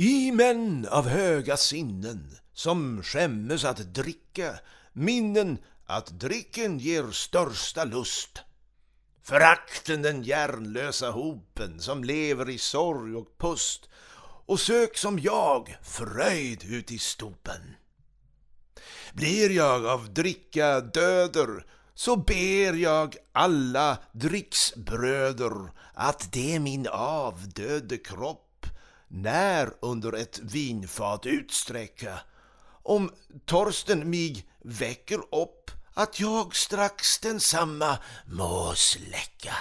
I män av höga sinnen som skämmes att dricka minnen att dricken ger största lust. Förakten den järnlösa hopen som lever i sorg och pust och sök som jag fröjd ut i stopen. Blir jag av dricka döder så ber jag alla dricksbröder att det min avdöde kropp när under ett vinfat utsträcka om torsten mig väcker upp att jag strax densamma må släcka.